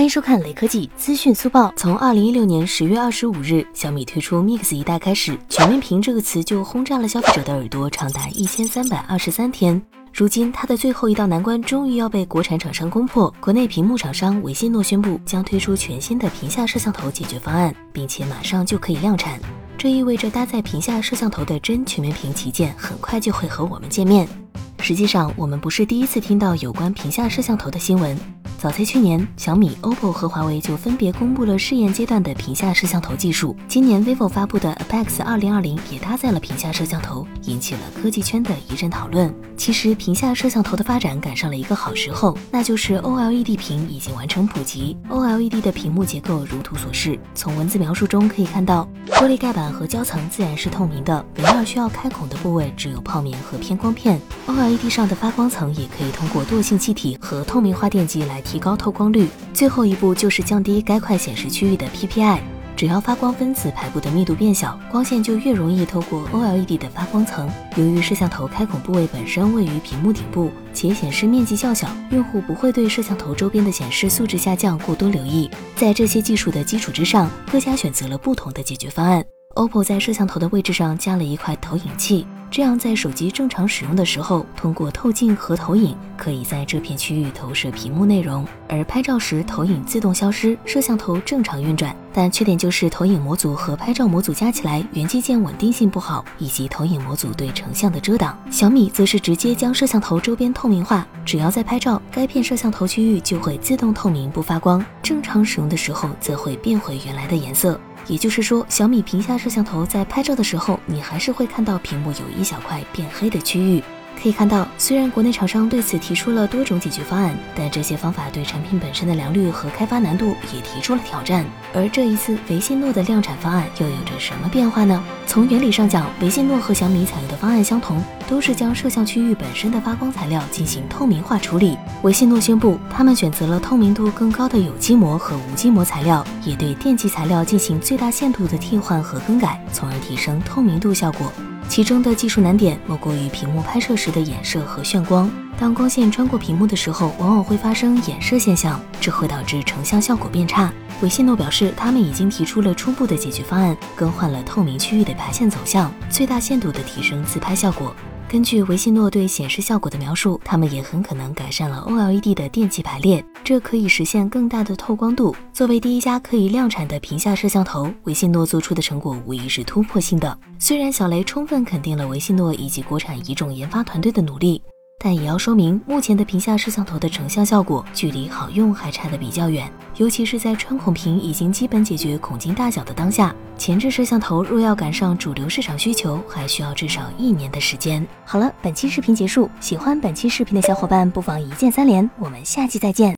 欢迎收看雷科技资讯速报。从二零一六年十月二十五日小米推出 Mix 一代开始，全面屏这个词就轰炸了消费者的耳朵，长达一千三百二十三天。如今，它的最后一道难关终于要被国产厂商攻破。国内屏幕厂商维信诺宣布将推出全新的屏下摄像头解决方案，并且马上就可以量产。这意味着搭载屏下摄像头的真全面屏旗舰很快就会和我们见面。实际上，我们不是第一次听到有关屏下摄像头的新闻。早在去年，小米、OPPO 和华为就分别公布了试验阶段的屏下摄像头技术。今年，vivo 发布的 Apex 2020也搭载了屏下摄像头，引起了科技圈的一阵讨论。其实，屏下摄像头的发展赶上了一个好时候，那就是 OLED 屏已经完成普及。OLED 的屏幕结构如图所示，从文字描述中可以看到，玻璃盖板和胶层自然是透明的，唯二需要开孔的部位只有泡棉和偏光片。OLED 上的发光层也可以通过惰性气体和透明化电机来。提高透光率，最后一步就是降低该块显示区域的 PPI。只要发光分子排布的密度变小，光线就越容易透过 OLED 的发光层。由于摄像头开孔部位本身位于屏幕顶部，且显示面积较小，用户不会对摄像头周边的显示素质下降过多留意。在这些技术的基础之上，各家选择了不同的解决方案。OPPO 在摄像头的位置上加了一块投影器。这样，在手机正常使用的时候，通过透镜和投影，可以在这片区域投射屏幕内容；而拍照时，投影自动消失，摄像头正常运转。但缺点就是投影模组和拍照模组加起来，元器件稳定性不好，以及投影模组对成像的遮挡。小米则是直接将摄像头周边透明化，只要在拍照，该片摄像头区域就会自动透明不发光；正常使用的时候，则会变回原来的颜色。也就是说，小米屏下摄像头在拍照的时候，你还是会看到屏幕有一小块变黑的区域。可以看到，虽然国内厂商对此提出了多种解决方案，但这些方法对产品本身的良率和开发难度也提出了挑战。而这一次维信诺的量产方案又有着什么变化呢？从原理上讲，维信诺和小米采用的方案相同，都是将摄像区域本身的发光材料进行透明化处理。维信诺宣布，他们选择了透明度更高的有机膜和无机膜材料，也对电极材料进行最大限度的替换和更改，从而提升透明度效果。其中的技术难点莫过于屏幕拍摄时的衍射和眩光。当光线穿过屏幕的时候，往往会发生衍射现象，这会导致成像效果变差。维信诺表示，他们已经提出了初步的解决方案，更换了透明区域的排线走向，最大限度地提升自拍效果。根据维信诺对显示效果的描述，他们也很可能改善了 OLED 的电器排列，这可以实现更大的透光度。作为第一家可以量产的屏下摄像头，维信诺做出的成果无疑是突破性的。虽然小雷充分肯定了维信诺以及国产一众研发团队的努力。但也要说明，目前的屏下摄像头的成像效果距离好用还差得比较远，尤其是在穿孔屏已经基本解决孔径大小的当下，前置摄像头若要赶上主流市场需求，还需要至少一年的时间。好了，本期视频结束，喜欢本期视频的小伙伴不妨一键三连，我们下期再见。